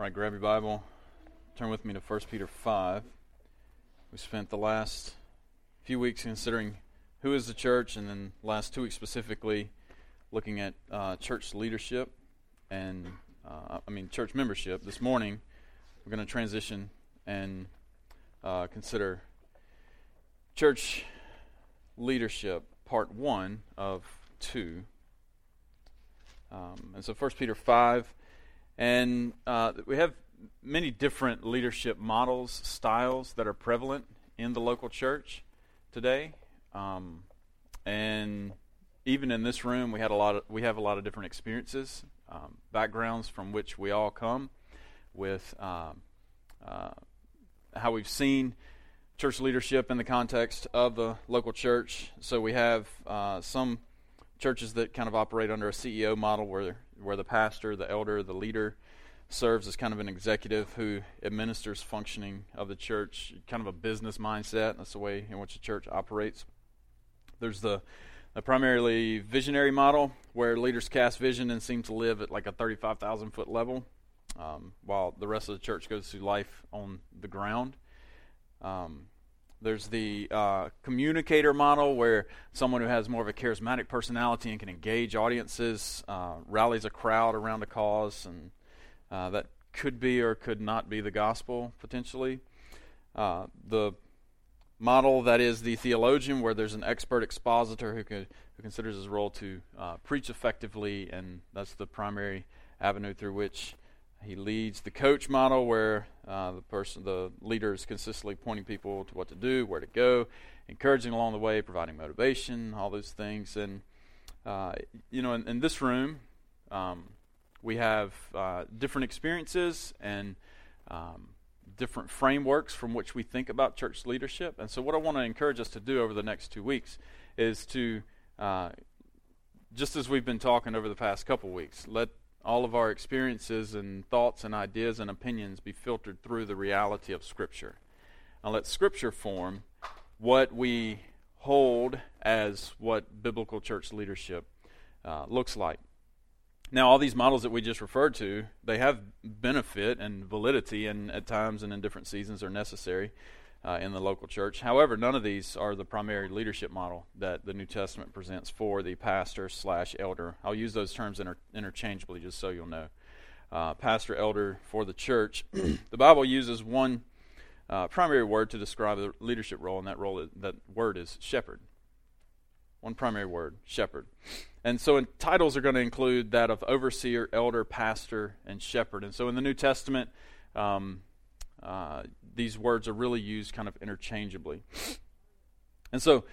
All right, grab your Bible. Turn with me to 1 Peter 5. We spent the last few weeks considering who is the church, and then last two weeks specifically looking at uh, church leadership and, uh, I mean, church membership. This morning, we're going to transition and uh, consider church leadership, part one of two. Um, and so, 1 Peter 5 and uh, we have many different leadership models, styles that are prevalent in the local church today. Um, and even in this room, we had a lot of we have a lot of different experiences, um, backgrounds from which we all come, with um, uh, how we've seen church leadership in the context of the local church. So we have uh, some churches that kind of operate under a CEO model, where where the pastor, the elder, the leader serves as kind of an executive who administers functioning of the church, kind of a business mindset. That's the way in which the church operates. There's the, the primarily visionary model where leaders cast vision and seem to live at like a 35,000 foot level, um, while the rest of the church goes through life on the ground. Um, there's the uh, communicator model where someone who has more of a charismatic personality and can engage audiences, uh, rallies a crowd around a cause, and uh, that could be or could not be the gospel potentially. Uh, the model that is the theologian, where there's an expert expositor who, who considers his role to uh, preach effectively, and that's the primary avenue through which he leads the coach model, where uh, the person, the leader, is consistently pointing people to what to do, where to go, encouraging along the way, providing motivation, all those things. And uh, you know, in, in this room, um, we have uh, different experiences and um, different frameworks from which we think about church leadership. And so, what I want to encourage us to do over the next two weeks is to, uh, just as we've been talking over the past couple weeks, let all of our experiences and thoughts and ideas and opinions be filtered through the reality of Scripture. And let Scripture form what we hold as what biblical church leadership uh, looks like. Now, all these models that we just referred to, they have benefit and validity, and at times and in different seasons are necessary uh, in the local church. However, none of these are the primary leadership model that the New Testament presents for the pastor slash elder. I'll use those terms inter- interchangeably just so you'll know. Uh, pastor, elder for the church. the Bible uses one uh, primary word to describe the leadership role, and that role that word is shepherd. One primary word, shepherd. And so in titles are going to include that of overseer, elder, pastor, and shepherd. And so in the New Testament, um, uh, these words are really used kind of interchangeably. And so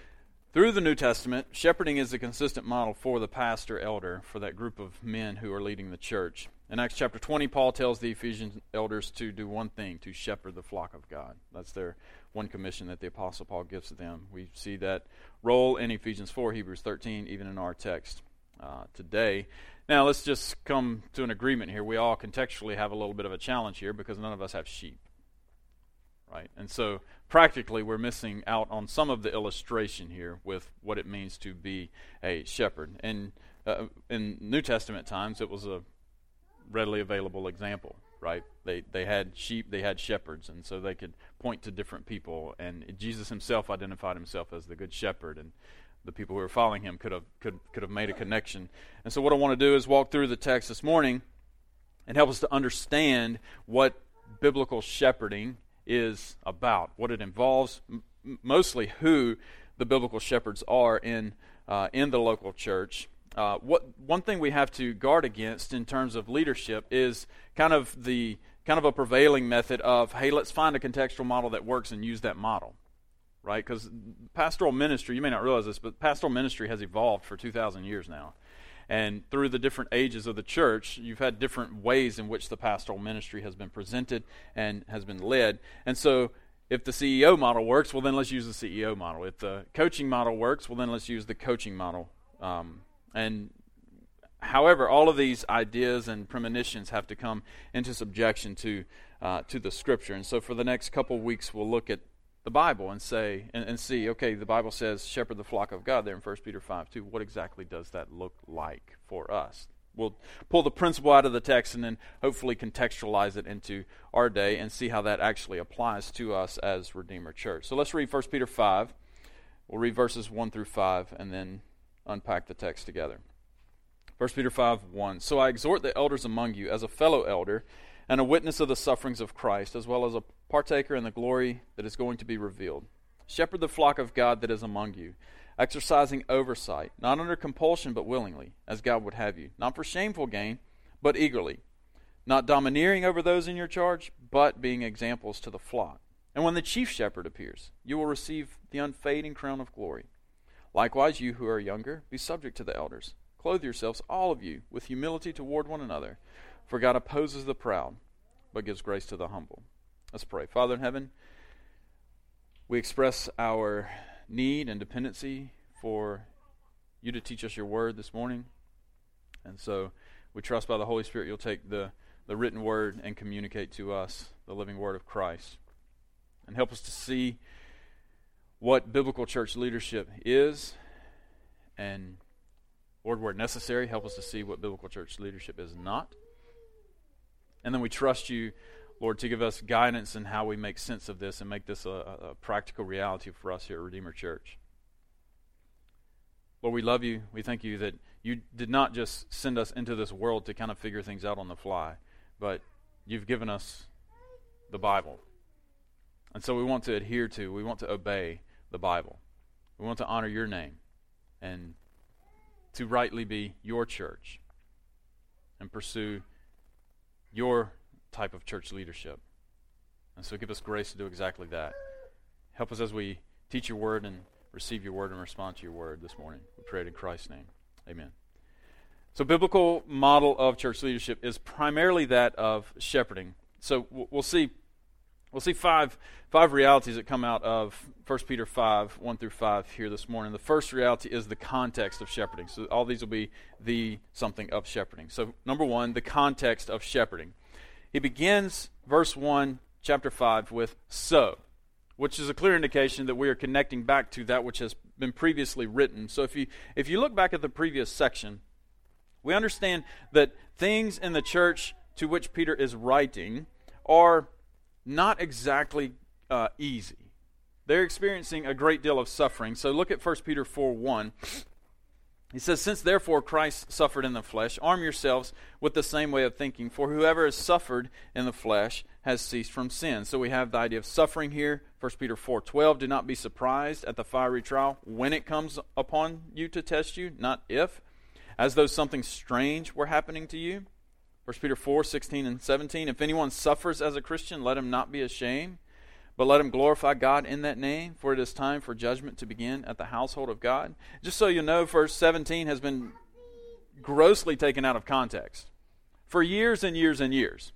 through the New Testament, shepherding is a consistent model for the pastor elder, for that group of men who are leading the church. In Acts chapter 20, Paul tells the Ephesian elders to do one thing to shepherd the flock of God. That's their one commission that the Apostle Paul gives to them. We see that role in Ephesians 4, Hebrews 13, even in our text uh, today. Now, let's just come to an agreement here. We all contextually have a little bit of a challenge here because none of us have sheep. Right? And so, practically, we're missing out on some of the illustration here with what it means to be a shepherd. And uh, in New Testament times, it was a readily available example right? They they had sheep, they had shepherds, and so they could point to different people. And Jesus himself identified himself as the good shepherd, and the people who were following him could have could could have made a connection. And so what I want to do is walk through the text this morning and help us to understand what biblical shepherding is about, what it involves, m- mostly who the biblical shepherds are in uh, in the local church. Uh, what one thing we have to guard against in terms of leadership is kind of the kind of a prevailing method of hey let's find a contextual model that works and use that model right? Because pastoral ministry you may not realize this but pastoral ministry has evolved for 2000 years now and through the different ages of the church you've had different ways in which the pastoral ministry has been presented and has been led and so if the CEO model works, well, then let's use the CEO model. If the coaching model works, well, then let's use the coaching model um, and however, all of these ideas and premonitions have to come into subjection to uh, to the Scripture. And so, for the next couple weeks, we'll look at the Bible and say and, and, see. Okay, the Bible says, "Shepherd the flock of God." There in 1 Peter five two. What exactly does that look like for us? we'll pull the principle out of the text and then hopefully contextualize it into our day and see how that actually applies to us as Redeemer Church. So let's read 1 Peter 5. We'll read verses 1 through 5 and then unpack the text together. 1 Peter 5 1. So I exhort the elders among you as a fellow elder and a witness of the sufferings of Christ, as well as a partaker in the glory that is going to be revealed. Shepherd the flock of God that is among you exercising oversight, not under compulsion, but willingly, as God would have you, not for shameful gain, but eagerly, not domineering over those in your charge, but being examples to the flock. And when the chief shepherd appears, you will receive the unfading crown of glory. Likewise, you who are younger, be subject to the elders. Clothe yourselves, all of you, with humility toward one another, for God opposes the proud, but gives grace to the humble. Let's pray. Father in heaven, we express our need and dependency for you to teach us your word this morning. And so we trust by the Holy Spirit you'll take the, the written word and communicate to us the living word of Christ. And help us to see what biblical church leadership is. And, Lord, where necessary, help us to see what biblical church leadership is not. And then we trust you Lord, to give us guidance in how we make sense of this and make this a, a, practical reality for us here at Redeemer Church. Lord, we love you. We thank you that you did not just send us into this world to kind of figure things out on the fly, but you've given us the Bible. And so we want to adhere to, we want to obey the Bible. We want to honor your name and to rightly be your church and pursue your type of church leadership. And so give us grace to do exactly that. Help us as we teach your word and receive your word and respond to your word this morning. We pray it in Christ's name. Amen. So, biblical model of church leadership is primarily that of shepherding. So, we'll see we'll see five five realities that come out of 1 Peter 5, 1 through 5 here this morning. The first reality is the context of shepherding. So all these will be the something of shepherding. So number one, the context of shepherding. He begins verse 1, chapter 5, with so, which is a clear indication that we are connecting back to that which has been previously written. So if you, if you look back at the previous section, we understand that things in the church to which Peter is writing are not exactly uh, easy. They're experiencing a great deal of suffering. So look at 1 Peter 4 1. He says, Since therefore Christ suffered in the flesh, arm yourselves with the same way of thinking, for whoever has suffered in the flesh has ceased from sin. So we have the idea of suffering here. 1 Peter 4:12, do not be surprised at the fiery trial when it comes upon you to test you, not if, as though something strange were happening to you. 1 Peter 4:16 and 17, if anyone suffers as a Christian, let him not be ashamed but let him glorify God in that name, for it is time for judgment to begin at the household of God. Just so you know, verse 17 has been grossly taken out of context for years and years and years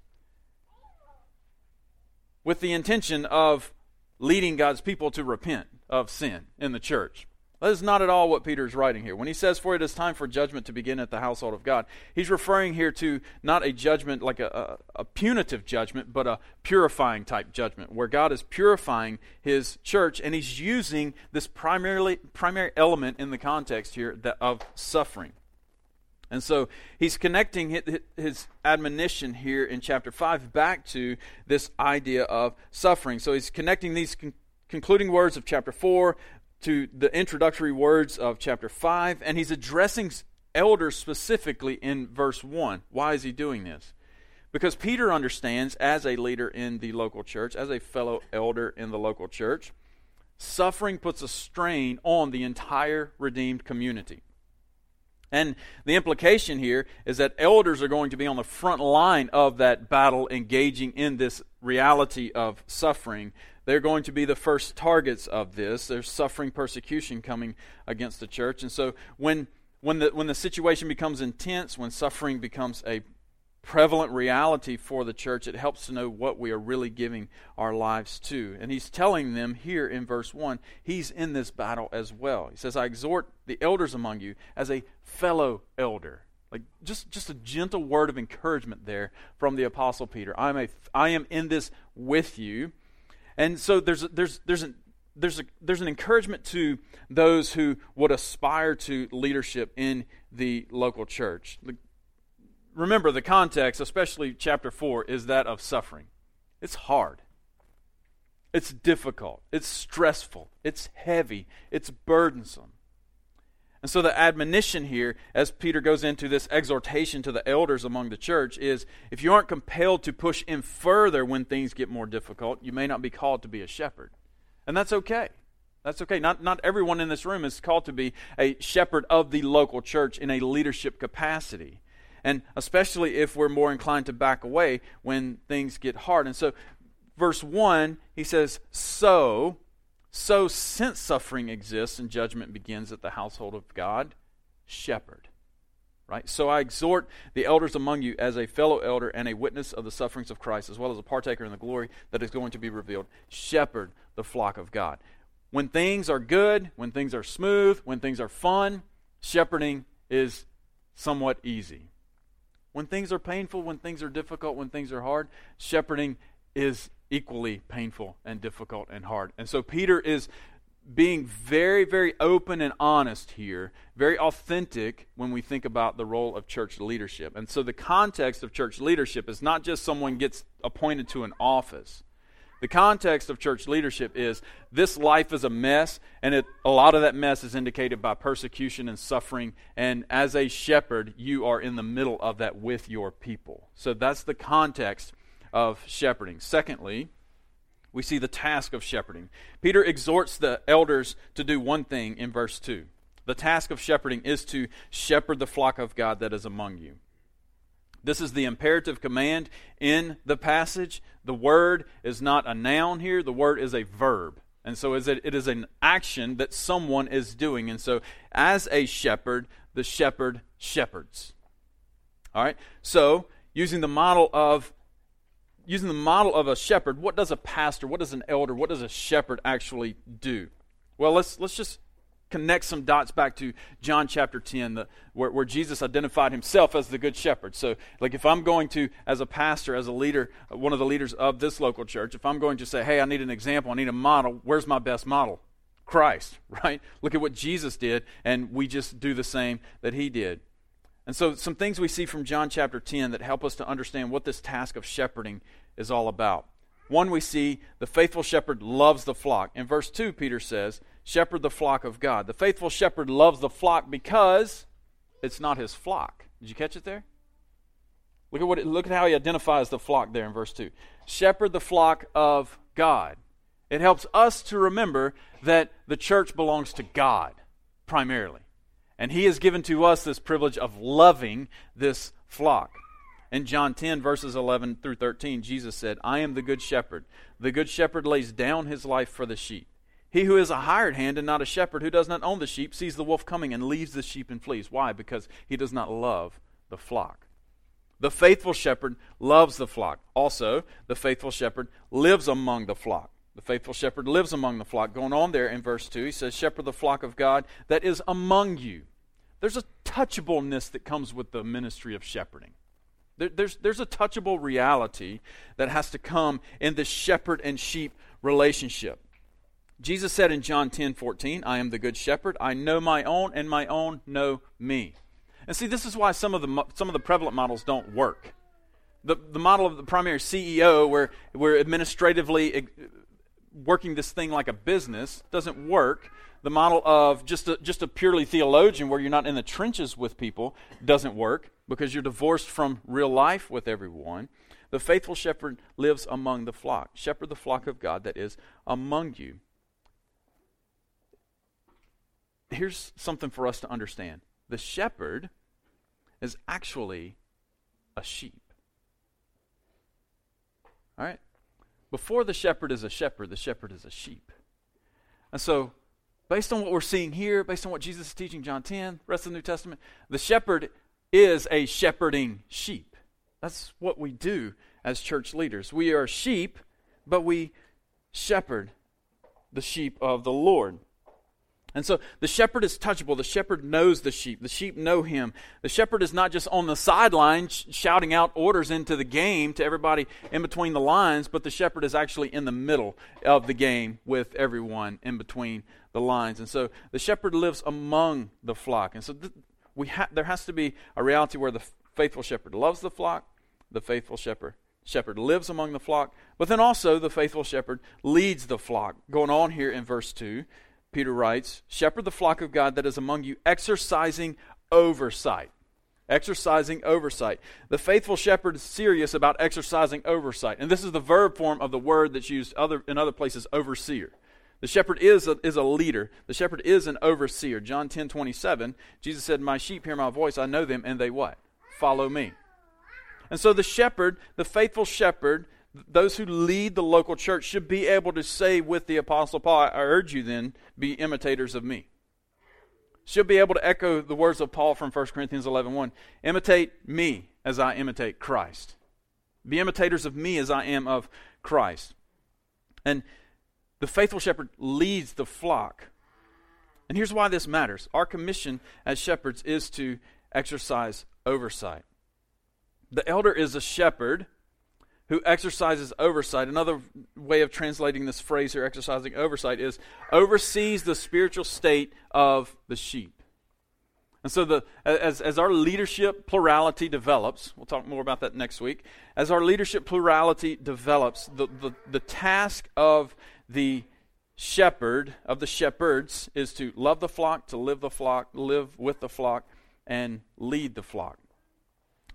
with the intention of leading God's people to repent of sin in the church. That is not at all what Peter is writing here. When he says, For it is time for judgment to begin at the household of God, he's referring here to not a judgment like a, a, a, punitive judgment, but a purifying type judgment, where God is purifying his church, and he's using this primarily primary element in the context here that, of suffering. And so he's connecting his admonition here in chapter 5 back to this idea of suffering. So he's connecting these con- concluding words of chapter 4 to the introductory words of chapter 5, and he's addressing elders specifically in verse 1. Why is he doing this? Because Peter understands, as a leader in the local church, as a fellow elder in the local church, suffering puts a strain on the entire redeemed community. And the implication here is that elders are going to be on the front line of that battle, engaging in this reality of suffering they're going to be the first targets of this. They're suffering persecution coming against the church. And so when when the when the situation becomes intense, when suffering becomes a prevalent reality for the church, it helps to know what we are really giving our lives to. And he's telling them here in verse 1, he's in this battle as well. He says, I exhort the elders among you as a fellow elder. Like just, just a gentle word of encouragement there from the apostle Peter. I'm a I am in this with you. And so there's there's there's an there's a there's an encouragement to those who would aspire to leadership in the local church. remember the context, especially chapter 4, is that of suffering. It's hard. It's difficult. It's stressful. It's heavy. It's burdensome. And so the admonition here, as Peter goes into this exhortation to the elders among the church, is if you aren't compelled to push in further when things get more difficult, you may not be called to be a shepherd. And that's okay. That's okay. Not, not everyone in this room is called to be a shepherd of the local church in a leadership capacity. And especially if we're more inclined to back away when things get hard. And so, verse 1, he says, So, so, since suffering exists and judgment begins at the household of God, shepherd. Right? So I exhort the elders among you as a fellow elder and a witness of the sufferings of Christ, as well as a partaker in the glory that is going to be revealed. Shepherd the flock of God. When things are good, when things are smooth, when things are fun, shepherding is somewhat easy. When things are painful, when things are difficult, when things are hard, shepherding is equally painful and difficult and hard. And so Peter is being very, very open and honest here, very authentic when we think about the role of church leadership. And so the context of church leadership is not just someone gets appointed to an office. The context of church leadership is this life is a mess, and it, a lot of that mess is indicated by persecution and suffering. And as a shepherd, you are in the middle of that with your people. So that's the context of shepherding. Secondly, we see the task of shepherding. Peter exhorts the elders to do one thing in verse 2. The task of shepherding is to shepherd the flock of God that is among you. This is the imperative command in the passage. The word is not a noun here, the word is a verb. And so it is an action that someone is doing. And so, as a shepherd, the shepherd shepherds. All right? So, using the model of using the model of a shepherd, what does a pastor, what does an elder, what does a shepherd actually do? Well, let's, let's just connect some dots back to John chapter 10, the, where, where Jesus identified himself as the good shepherd. So, like, if I'm going to, as a pastor, as a leader, one of the leaders of this local church, if I'm going to say, hey, I need an example, I need a model, where's my best model? Christ, right? Look at what Jesus did, and we just do the same that he did. And so, some things we see from John chapter 10 that help us to understand what this task of shepherding is all about. One, we see the faithful shepherd loves the flock. In verse 2, Peter says, Shepherd the flock of God. The faithful shepherd loves the flock because it's not his flock. Did you catch it there? Look at, what it, look at how he identifies the flock there in verse 2. Shepherd the flock of God. It helps us to remember that the church belongs to God primarily. And He has given to us this privilege of loving this flock. In John 10, verses 11 through 13, Jesus said, I am the good shepherd. The good shepherd lays down his life for the sheep. He who is a hired hand and not a shepherd, who does not own the sheep, sees the wolf coming and leaves the sheep and flees. Why? Because he does not love the flock. The faithful shepherd loves the flock. Also, the faithful shepherd lives among the flock. The faithful shepherd lives among the flock. Going on there in verse 2, he says, Shepherd the flock of God that is among you. There's a touchableness that comes with the ministry of shepherding. There, there's, there's a touchable reality that has to come in this shepherd and sheep relationship. Jesus said in John 10 14, I am the good shepherd. I know my own, and my own know me. And see, this is why some of the, some of the prevalent models don't work. The, the model of the primary CEO, where we're administratively eh, working this thing like a business, doesn't work the model of just a, just a purely theologian where you're not in the trenches with people doesn't work because you're divorced from real life with everyone. The faithful shepherd lives among the flock. Shepherd the flock of God that is among you. Here's something for us to understand the shepherd is actually a sheep. All right? Before the shepherd is a shepherd, the shepherd is a sheep. And so based on what we're seeing here, based on what Jesus is teaching, John 10, rest of the New Testament, the shepherd is a shepherding sheep. That's what we do as church leaders. We are sheep, but we shepherd the sheep of the Lord. And so the shepherd is touchable. The shepherd knows the sheep. The sheep know him. The shepherd is not just on the sideline sh- shouting out orders into the game to everybody in between the lines, but the shepherd is actually in the middle of the game with everyone in between the lines. And so the shepherd lives among the flock. And so th- we ha- there has to be a reality where the faithful shepherd loves the flock, the faithful shepherd shepherd lives among the flock, but then also the faithful shepherd leads the flock. Going on here in verse 2, Peter writes, Shepherd the flock of God that is among you, exercising oversight. Exercising oversight. The faithful shepherd is serious about exercising oversight. And this is the verb form of the word that's used other, in other places, overseer. The shepherd is a, is a leader. The shepherd is an overseer. John 10 27, Jesus said, My sheep hear my voice, I know them, and they what? Follow me. And so the shepherd, the faithful shepherd, those who lead the local church should be able to say with the Apostle Paul, I urge you then, be imitators of me. Should be able to echo the words of Paul from 1 Corinthians 11 1. Imitate me as I imitate Christ. Be imitators of me as I am of Christ. And the faithful shepherd leads the flock. And here's why this matters our commission as shepherds is to exercise oversight. The elder is a shepherd who exercises oversight. Another way of translating this phrase here, exercising oversight, is oversees the spiritual state of the sheep. And so, the, as, as our leadership plurality develops, we'll talk more about that next week. As our leadership plurality develops, the, the, the task of the shepherd, of the shepherds, is to love the flock, to live the flock, live with the flock, and lead the flock.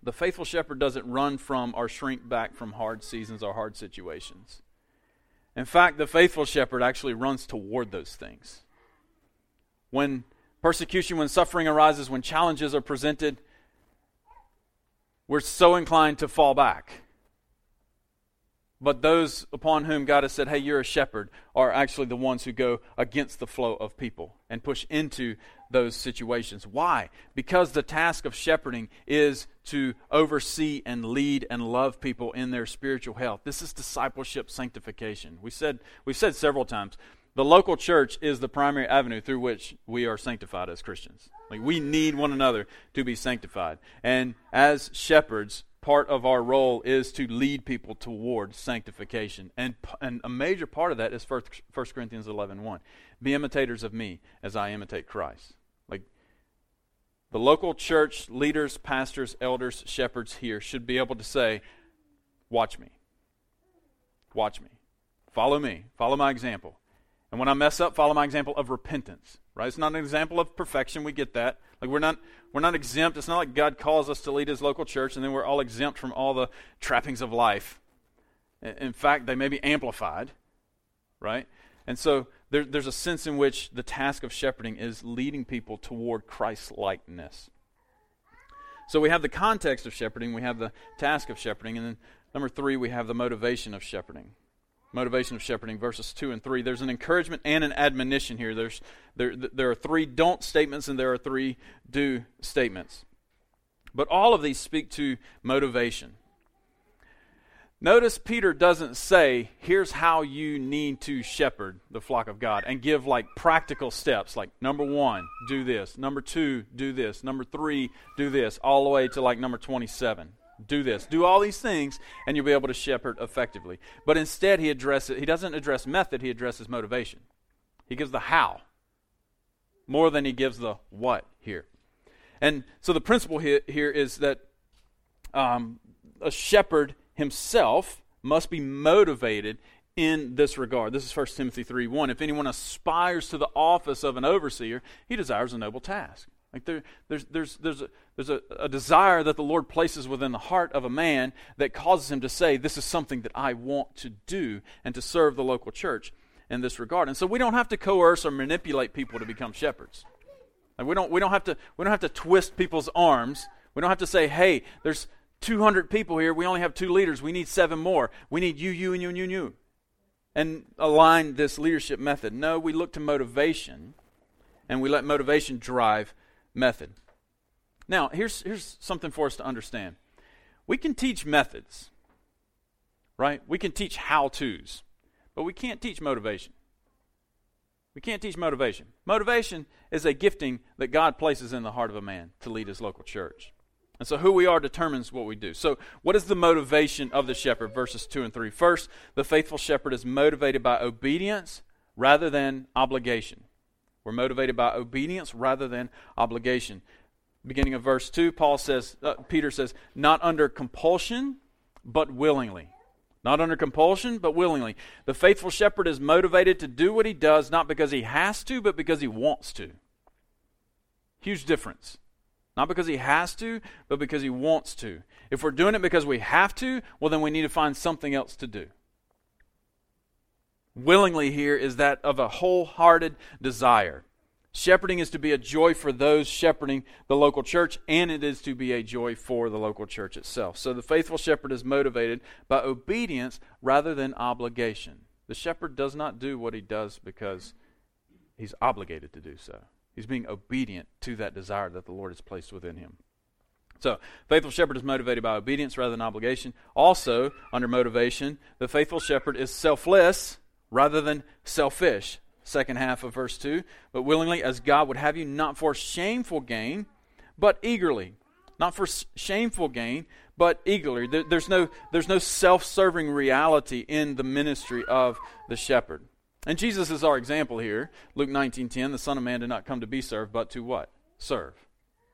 The faithful shepherd doesn't run from or shrink back from hard seasons or hard situations. In fact, the faithful shepherd actually runs toward those things. When persecution, when suffering arises, when challenges are presented, we're so inclined to fall back. But those upon whom God has said, hey, you're a shepherd, are actually the ones who go against the flow of people and push into those situations. Why? Because the task of shepherding is to oversee and lead and love people in their spiritual health. This is discipleship sanctification. We said we've said several times the local church is the primary avenue through which we are sanctified as Christians. Like we need one another to be sanctified. And as shepherds, part of our role is to lead people toward sanctification. And, and a major part of that is 1 Corinthians 11 1. Be imitators of me as I imitate Christ. Like the local church leaders, pastors, elders, shepherds here should be able to say, Watch me. Watch me. Follow me. Follow my example. And when I mess up, follow my example of repentance. Right? It's not an example of perfection. We get that. Like we're not we're not exempt. It's not like God calls us to lead his local church and then we're all exempt from all the trappings of life. In fact, they may be amplified. Right? And so there, there's a sense in which the task of shepherding is leading people toward Christ likeness. So we have the context of shepherding, we have the task of shepherding, and then number three, we have the motivation of shepherding. Motivation of shepherding, verses 2 and 3. There's an encouragement and an admonition here. There's, there, there are three don't statements and there are three do statements. But all of these speak to motivation. Notice Peter doesn't say, here's how you need to shepherd the flock of God and give like practical steps like number one, do this, number two, do this, number three, do this, all the way to like number 27. Do this, do all these things, and you'll be able to shepherd effectively. But instead, he addresses, he doesn't address method, he addresses motivation. He gives the how more than he gives the what here. And so the principle here, here is that um, a shepherd himself must be motivated in this regard. This is 1 Timothy 3 1. If anyone aspires to the office of an overseer, he desires a noble task. Like there, there's there's, there's, a, there's a, a desire that the Lord places within the heart of a man that causes him to say, This is something that I want to do and to serve the local church in this regard. And so we don't have to coerce or manipulate people to become shepherds. Like we, don't, we, don't have to, we don't have to twist people's arms. We don't have to say, Hey, there's, 200 people here. We only have two leaders. We need seven more. We need you, you, and you, and you, and you. And align this leadership method. No, we look to motivation and we let motivation drive method. Now, here's, here's something for us to understand. We can teach methods, right? We can teach how to's, but we can't teach motivation. We can't teach motivation. Motivation is a gifting that God places in the heart of a man to lead his local church. And so, who we are determines what we do. So, what is the motivation of the shepherd? Verses 2 and 3. First, the faithful shepherd is motivated by obedience rather than obligation. We're motivated by obedience rather than obligation. beginning of verse 2, Paul says, uh, Peter says, not under compulsion, but willingly. Not under compulsion, but willingly. The faithful shepherd is motivated to do what he does, not because he has to, but because he wants to. Huge difference. Not because he has to, but because he wants to. If we're doing it because we have to, well, then we need to find something else to do. Willingly here is that of a wholehearted desire. Shepherding is to be a joy for those shepherding the local church, and it is to be a joy for the local church itself. So the faithful shepherd is motivated by obedience rather than obligation. The shepherd does not do what he does because he's obligated to do so. He's being obedient to that desire that the Lord has placed within him. So, faithful shepherd is motivated by obedience rather than obligation. Also, under motivation, the faithful shepherd is selfless rather than selfish second half of verse 2. But willingly, as God would have you, not for shameful gain, but eagerly. Not for shameful gain, but eagerly. there's no, there's no self serving reality in the ministry of the shepherd. And Jesus is our example here. Luke 19:10, the Son of Man did not come to be served, but to what? Serve.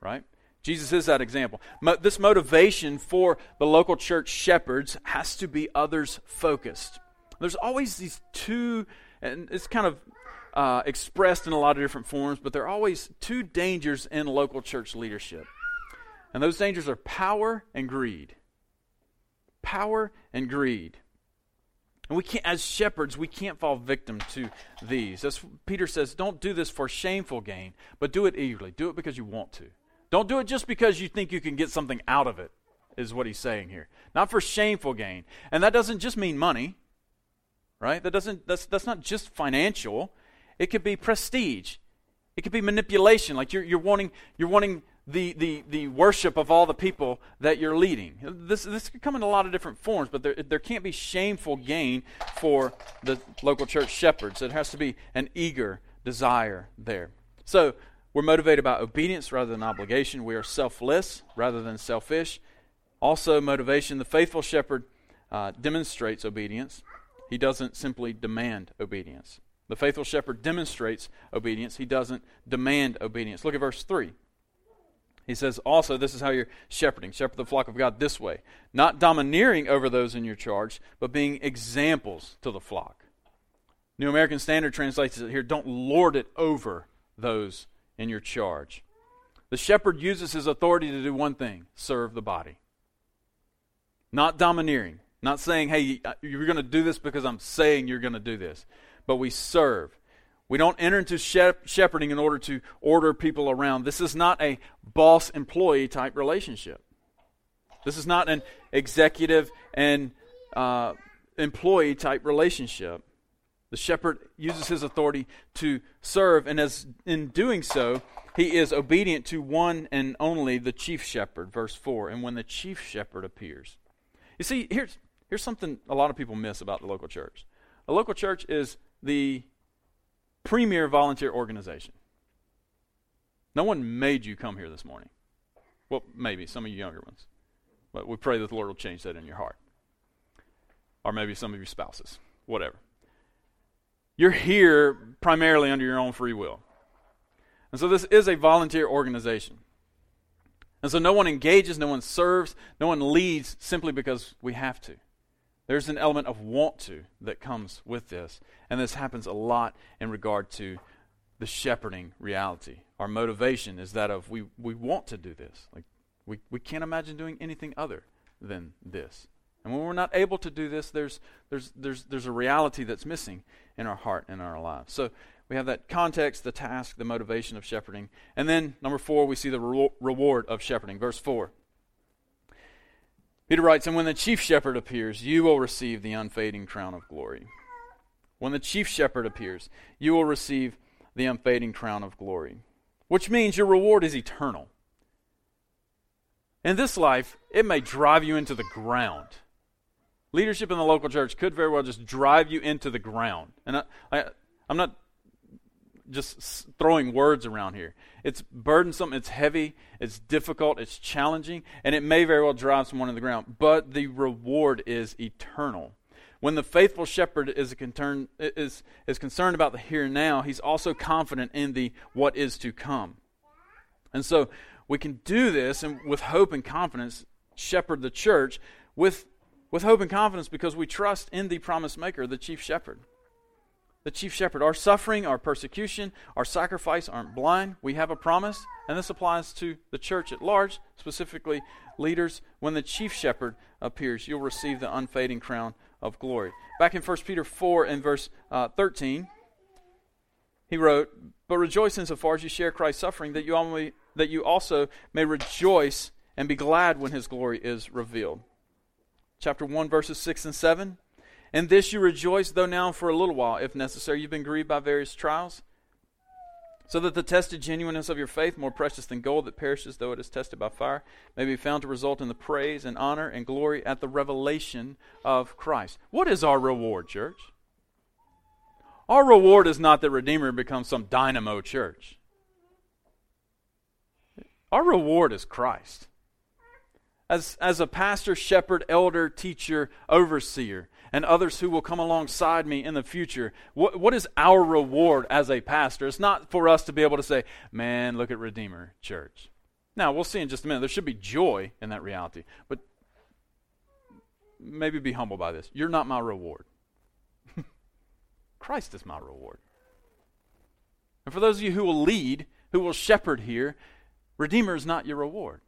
Right? Jesus is that example. Mo- this motivation for the local church shepherds has to be others focused. There's always these two, and it's kind of uh, expressed in a lot of different forms, but there are always two dangers in local church leadership. And those dangers are power and greed. Power and greed. And we can't, as shepherds, we can't fall victim to these. As Peter says, don't do this for shameful gain, but do it eagerly. Do it because you want to. Don't do it just because you think you can get something out of it, is what he's saying here. Not for shameful gain. And that doesn't just mean money, right? That doesn't, that's, that's not just financial. It could be prestige. It could be manipulation, like you're, you're, wanting, you're wanting the, the, the worship of all the people that you're leading. This, this could come in a lot of different forms, but there, there can't be shameful gain for the local church shepherds. It has to be an eager desire there. So we're motivated by obedience rather than obligation. We are selfless rather than selfish. Also, motivation the faithful shepherd uh, demonstrates obedience, he doesn't simply demand obedience. The faithful shepherd demonstrates obedience, he doesn't demand obedience. Look at verse 3. He says, also, this is how you're shepherding. Shepherd the flock of God this way. Not domineering over those in your charge, but being examples to the flock. New American Standard translates it here don't lord it over those in your charge. The shepherd uses his authority to do one thing serve the body. Not domineering. Not saying, hey, you're going to do this because I'm saying you're going to do this but we serve. We don't enter into shepherding in order to order people around. This is not a boss employee type relationship. This is not an executive and uh, employee type relationship. The shepherd uses his authority to serve, and as in doing so, he is obedient to one and only the chief shepherd, verse 4. And when the chief shepherd appears. You see, here's, here's something a lot of people miss about the local church. A local church is the premier volunteer organization. No one made you come here this morning. Well, maybe some of you younger ones. But we pray that the Lord will change that in your heart. Or maybe some of your spouses. Whatever. You're here primarily under your own free will. And so this is a volunteer organization. And so no one engages, no one serves, no one leads simply because we have to. There's an element of want to that comes with this. And this happens a lot in regard to the shepherding reality. Our motivation is that of we, we want to do this. Like we, we can't imagine doing anything other than this. And when we're not able to do this, there's, there's, there's, there's a reality that's missing in our heart and our lives. So we have that context, the task, the motivation of shepherding. And then, number four, we see the re- reward of shepherding. Verse 4. Peter writes, And when the chief shepherd appears, you will receive the unfading crown of glory. When the chief shepherd appears, you will receive the unfading crown of glory, which means your reward is eternal. In this life, it may drive you into the ground. Leadership in the local church could very well just drive you into the ground. And I, I, I'm not just throwing words around here. It's burdensome, it's heavy, it's difficult, it's challenging, and it may very well drive someone to the ground, but the reward is eternal. When the faithful shepherd is, concern, is, is concerned about the here and now, he's also confident in the what is to come. And so we can do this and with hope and confidence shepherd the church with, with hope and confidence because we trust in the promise maker, the chief shepherd. The chief shepherd. Our suffering, our persecution, our sacrifice aren't blind. We have a promise, and this applies to the church at large, specifically leaders. When the chief shepherd appears, you'll receive the unfading crown of glory. Back in 1 Peter 4 and verse uh, 13, he wrote, But rejoice insofar as you share Christ's suffering, that you, only, that you also may rejoice and be glad when his glory is revealed. Chapter 1, verses 6 and 7. In this you rejoice, though now for a little while, if necessary, you've been grieved by various trials, so that the tested genuineness of your faith, more precious than gold that perishes though it is tested by fire, may be found to result in the praise and honor and glory at the revelation of Christ. What is our reward, church? Our reward is not that Redeemer becomes some dynamo church. Our reward is Christ. As, as a pastor, shepherd, elder, teacher, overseer, and others who will come alongside me in the future, what, what is our reward as a pastor? It's not for us to be able to say, man, look at Redeemer Church. Now, we'll see in just a minute. There should be joy in that reality. But maybe be humble by this. You're not my reward. Christ is my reward. And for those of you who will lead, who will shepherd here, Redeemer is not your reward.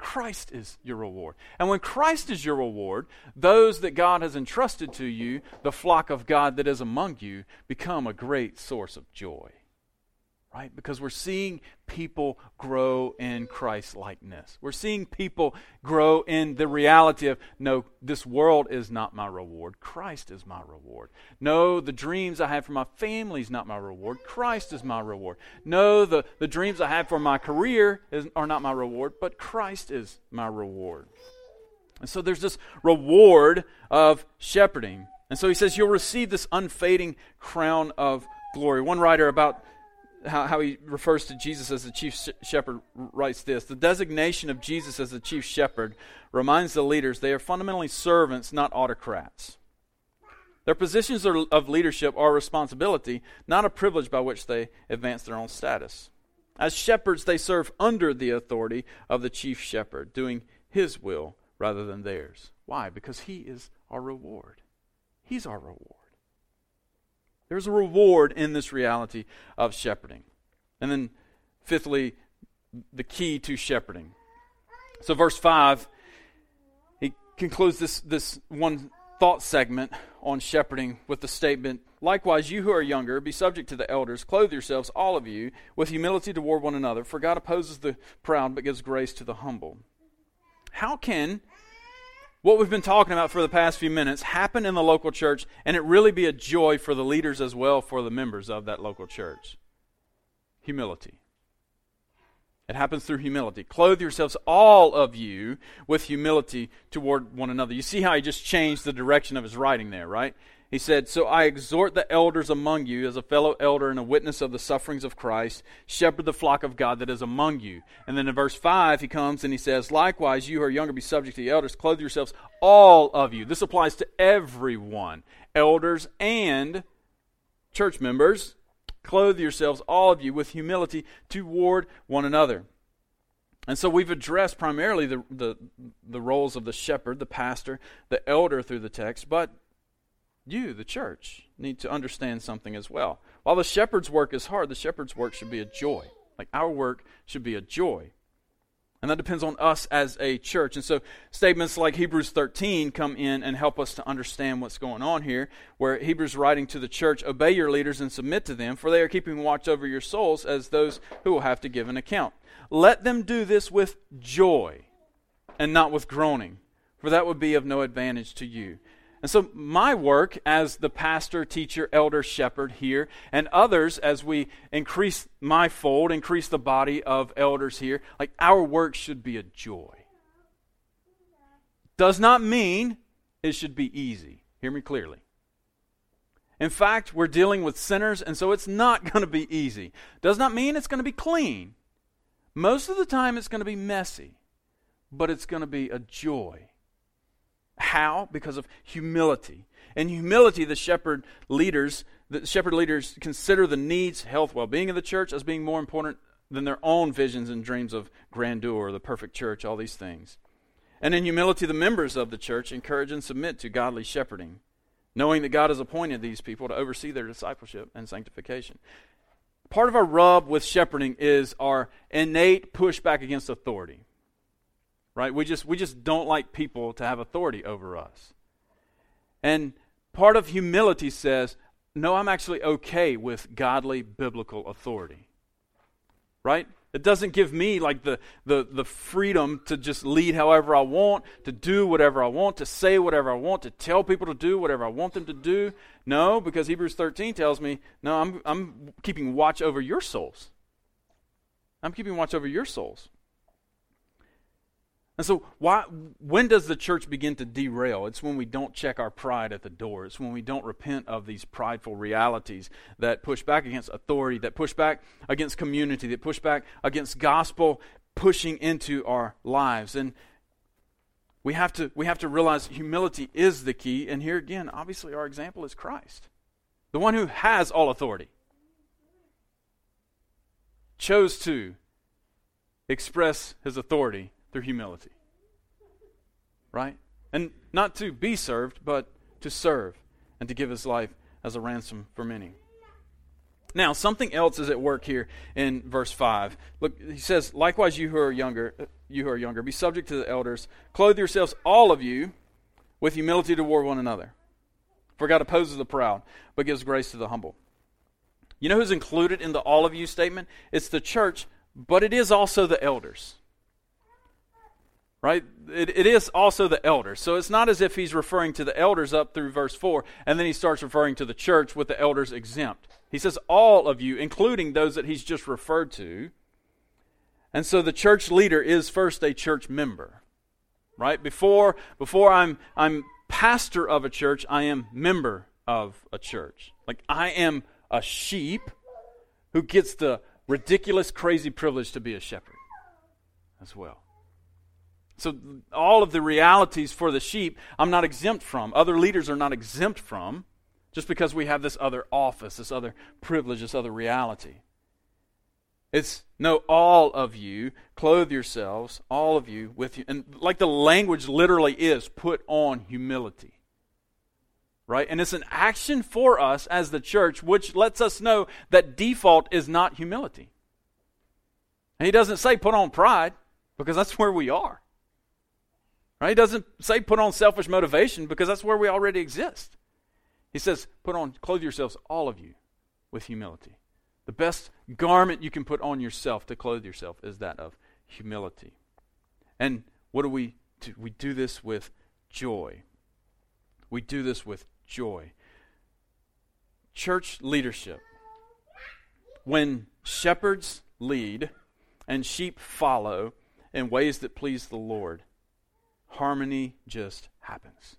Christ is your reward. And when Christ is your reward, those that God has entrusted to you, the flock of God that is among you, become a great source of joy right? Because we're seeing people grow in Christ likeness. We're seeing people grow in the reality of no, this world is not my reward. Christ is my reward. No, the dreams I have for my family is not my reward. Christ is my reward. No, the, the dreams I have for my career is, are not my reward, but Christ is my reward. And so there's this reward of shepherding. And so he says, You'll receive this unfading crown of glory. One writer about how, how he refers to Jesus as the chief shepherd writes this The designation of Jesus as the chief shepherd reminds the leaders they are fundamentally servants, not autocrats. Their positions of leadership are a responsibility, not a privilege by which they advance their own status. As shepherds, they serve under the authority of the chief shepherd, doing his will rather than theirs. Why? Because he is our reward. He's our reward. There's a reward in this reality of shepherding. And then, fifthly, the key to shepherding. So, verse 5, he concludes this, this one thought segment on shepherding with the statement Likewise, you who are younger, be subject to the elders. Clothe yourselves, all of you, with humility toward one another, for God opposes the proud but gives grace to the humble. How can what we've been talking about for the past few minutes happen in the local church and it really be a joy for the leaders as well for the members of that local church. Humility. It happens through humility. Clothe yourselves, all of you, with humility toward one another. You see how he just changed the direction of his writing there, right? He said, So I exhort the elders among you, as a fellow elder and a witness of the sufferings of Christ, shepherd the flock of God that is among you. And then in verse 5, he comes and he says, Likewise, you who are younger, be subject to the elders. Clothe yourselves, all of you. This applies to everyone, elders and church members. Clothe yourselves, all of you, with humility toward one another. And so we've addressed primarily the, the, the roles of the shepherd, the pastor, the elder through the text, but you, the church, need to understand something as well. While the shepherd's work is hard, the shepherd's work should be a joy. Like our work should be a joy. And that depends on us as a church. And so statements like Hebrews 13 come in and help us to understand what's going on here, where Hebrews writing to the church, obey your leaders and submit to them, for they are keeping watch over your souls as those who will have to give an account. Let them do this with joy and not with groaning, for that would be of no advantage to you. And so, my work as the pastor, teacher, elder, shepherd here, and others as we increase my fold, increase the body of elders here, like our work should be a joy. Does not mean it should be easy. Hear me clearly. In fact, we're dealing with sinners, and so it's not going to be easy. Does not mean it's going to be clean. Most of the time, it's going to be messy, but it's going to be a joy how? Because of humility. In humility, the shepherd leaders, the shepherd leaders consider the needs, health, well-being of the church as being more important than their own visions and dreams of grandeur, the perfect church, all these things. And in humility, the members of the church encourage and submit to godly shepherding, knowing that God has appointed these people to oversee their discipleship and sanctification. Part of our rub with shepherding is our innate pushback against authority. Right? We just we just don't like people to have authority over us. And part of humility says, no, I'm actually okay with godly biblical authority. Right? It doesn't give me like the, the, the freedom to just lead however I want, to do whatever I want, to say whatever I want, to tell people to do whatever I want them to do. No, because Hebrews 13 tells me, no, I'm, I'm keeping watch over your souls. I'm keeping watch over your souls. And so, why, when does the church begin to derail? It's when we don't check our pride at the door. It's when we don't repent of these prideful realities that push back against authority, that push back against community, that push back against gospel pushing into our lives. And we have to, we have to realize humility is the key. And here again, obviously, our example is Christ, the one who has all authority, chose to express his authority through humility. Right? And not to be served, but to serve and to give his life as a ransom for many. Now, something else is at work here in verse 5. Look, he says, Likewise, you who are younger, you who are younger, be subject to the elders. Clothe yourselves, all of you, with humility toward one another. For God opposes the proud, but gives grace to the humble. You know who's included in the all of you statement? It's the church, but it is also the elders right? It, it is also the elders. So it's not as if he's referring to the elders up through verse 4, and then he starts referring to the church with the elders exempt. He says, all of you, including those that he's just referred to. And so the church leader is first a church member, right? Before, before I'm, I'm pastor of a church, I am member of a church. Like I am a sheep who gets the ridiculous, crazy privilege to be a shepherd as well. So, all of the realities for the sheep, I'm not exempt from. Other leaders are not exempt from just because we have this other office, this other privilege, this other reality. It's no, all of you, clothe yourselves, all of you, with you. And like the language literally is, put on humility. Right? And it's an action for us as the church, which lets us know that default is not humility. And he doesn't say put on pride, because that's where we are. Right? He doesn't say put on selfish motivation because that's where we already exist. He says, put on, clothe yourselves, all of you, with humility. The best garment you can put on yourself to clothe yourself is that of humility. And what do we do? We do this with joy. We do this with joy. Church leadership. When shepherds lead and sheep follow in ways that please the Lord, harmony just happens.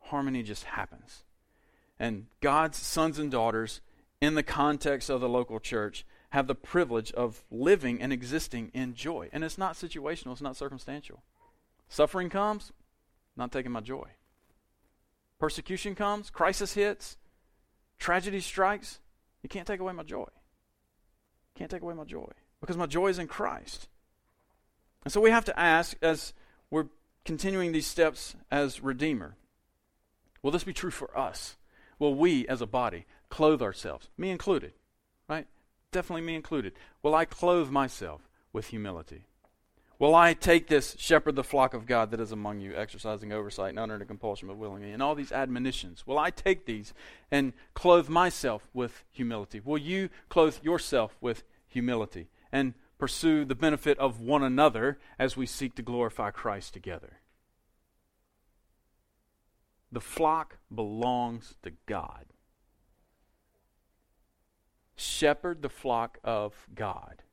Harmony just happens. And God's sons and daughters, in the context of the local church, have the privilege of living and existing in joy. And it's not situational, it's not circumstantial. Suffering comes, not taking my joy. Persecution comes, crisis hits, tragedy strikes, you can't take away my joy. Can't take away my joy because my joy is in Christ. And so we have to ask, as we're continuing these steps as Redeemer. Will this be true for us? Will we, as a body, clothe ourselves, me included, right? Definitely me included. Will I clothe myself with humility? Will I take this shepherd the flock of God that is among you, exercising oversight and under compulsion but willingly, and all these admonitions? Will I take these and clothe myself with humility? Will you clothe yourself with humility? And pursue the benefit of one another as we seek to glorify Christ together. The flock belongs to God. Shepherd the flock of God.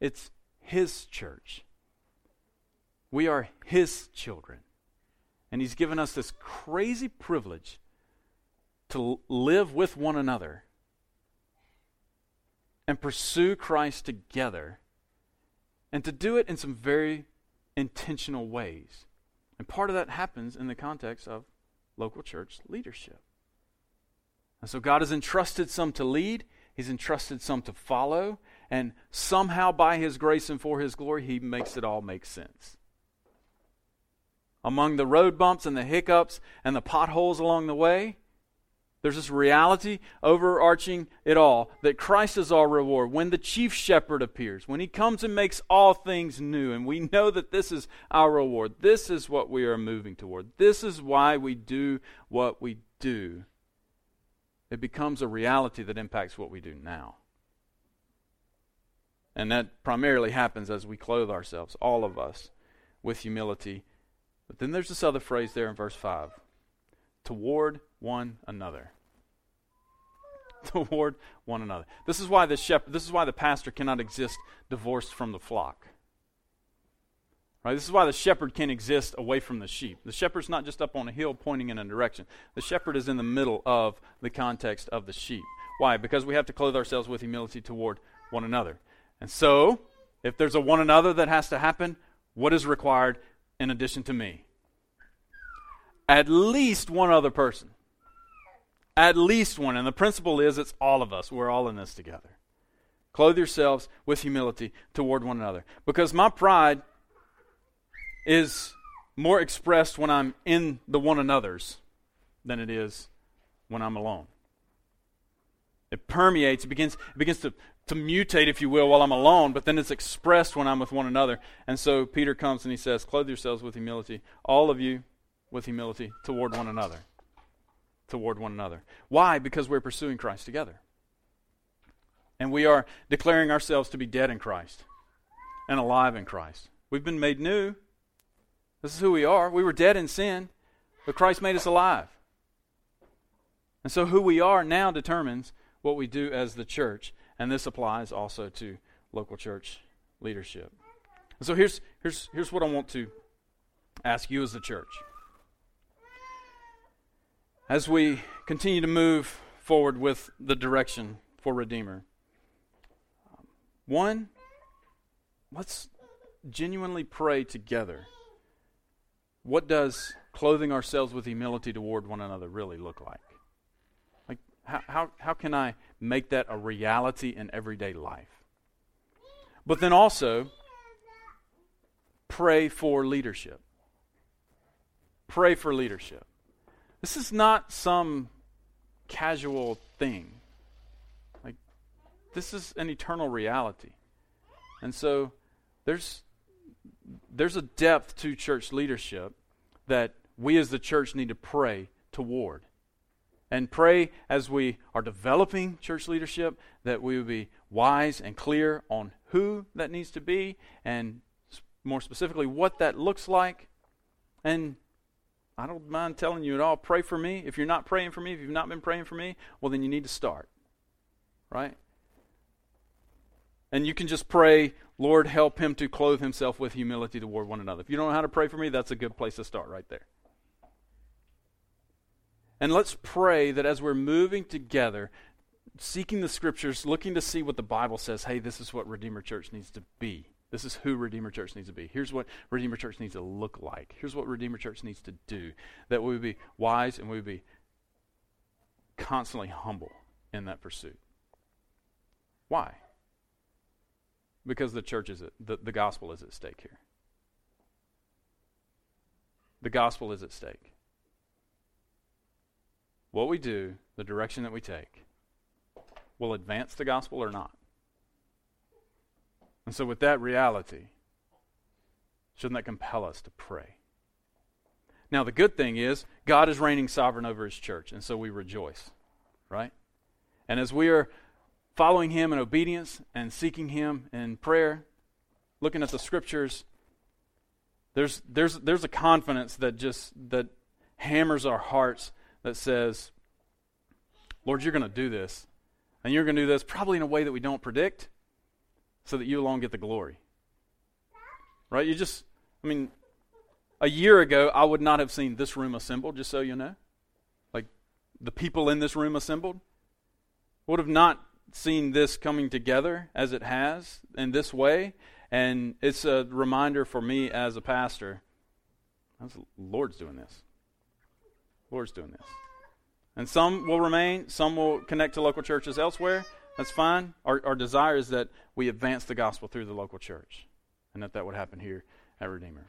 It's His church. We are His children. And He's given us this crazy privilege to live with one another and pursue Christ together and to do it in some very intentional ways. And part of that happens in the context of local church leadership. And so God has entrusted some to lead, He's entrusted some to follow, and somehow by His grace and for His glory, He makes it all make sense. Among the road bumps and the hiccups and the potholes along the way, there's this reality overarching it all that Christ is our reward. When the chief shepherd appears, when he comes and makes all things new, and we know that this is our reward, this is what we are moving toward. This is why we do what we do. It becomes a reality that impacts what we do now. And that primarily happens as we clothe ourselves, all of us, with humility. But then there's this other phrase there in verse 5 toward one another. Toward one another. This is why the shepherd, this is why the pastor cannot exist divorced from the flock. Right? This is why the shepherd can exist away from the sheep. The shepherd's not just up on a hill pointing in a direction. The shepherd is in the middle of the context of the sheep. Why? Because we have to clothe ourselves with humility toward one another. And so, if there's a one another that has to happen, what is required in addition to me? At least one other person. At least one. And the principle is it's all of us. We're all in this together. Clothe yourselves with humility toward one another. Because my pride is more expressed when I'm in the one another's than it is when I'm alone. It permeates, it begins, it begins to, to mutate, if you will, while I'm alone, but then it's expressed when I'm with one another. And so Peter comes and he says, Clothe yourselves with humility, all of you with humility toward one another toward one another. Why? Because we're pursuing Christ together. And we are declaring ourselves to be dead in Christ and alive in Christ. We've been made new. This is who we are. We were dead in sin, but Christ made us alive. And so who we are now determines what we do as the church. And this applies also to local church leadership. And so here's, here's, here's what I want to ask you as the church as we continue to move forward with the direction for Redeemer. One, let's genuinely pray together. What does clothing ourselves with humility toward one another really look like? Like, how, how, how can I make that a reality in everyday life? But then also, pray for leadership. Pray for leadership. This is not some casual thing. Like, this is an eternal reality. And so there's there's a depth to church leadership that we as the church need to pray toward. And pray as we are developing church leadership that we will be wise and clear on who that needs to be and more specifically what that looks like and I don't mind telling you at all. Pray for me. If you're not praying for me, if you've not been praying for me, well, then you need to start. Right? And you can just pray, Lord, help him to clothe himself with humility toward one another. If you don't know how to pray for me, that's a good place to start right there. And let's pray that as we're moving together, seeking the scriptures, looking to see what the Bible says, hey, this is what Redeemer Church needs to be. This is who Redeemer Church needs to be. Here's what Redeemer Church needs to look like. Here's what Redeemer Church needs to do. That we would be wise and we would be constantly humble in that pursuit. Why? Because the church is at, the, the gospel is at stake here. The gospel is at stake. What we do, the direction that we take, will advance the gospel or not. And so, with that reality, shouldn't that compel us to pray? Now, the good thing is, God is reigning sovereign over his church, and so we rejoice, right? And as we are following him in obedience and seeking him in prayer, looking at the scriptures, there's, there's, there's a confidence that just that hammers our hearts that says, Lord, you're going to do this. And you're going to do this probably in a way that we don't predict so that you alone get the glory. Right? You just, I mean, a year ago, I would not have seen this room assembled, just so you know. Like, the people in this room assembled would have not seen this coming together as it has in this way. And it's a reminder for me as a pastor the Lord's doing this. Lord's doing this. And some will remain, some will connect to local churches elsewhere, That's fine. Our, our desire is that we advance the gospel through the local church, and that that would happen here at Redeemer.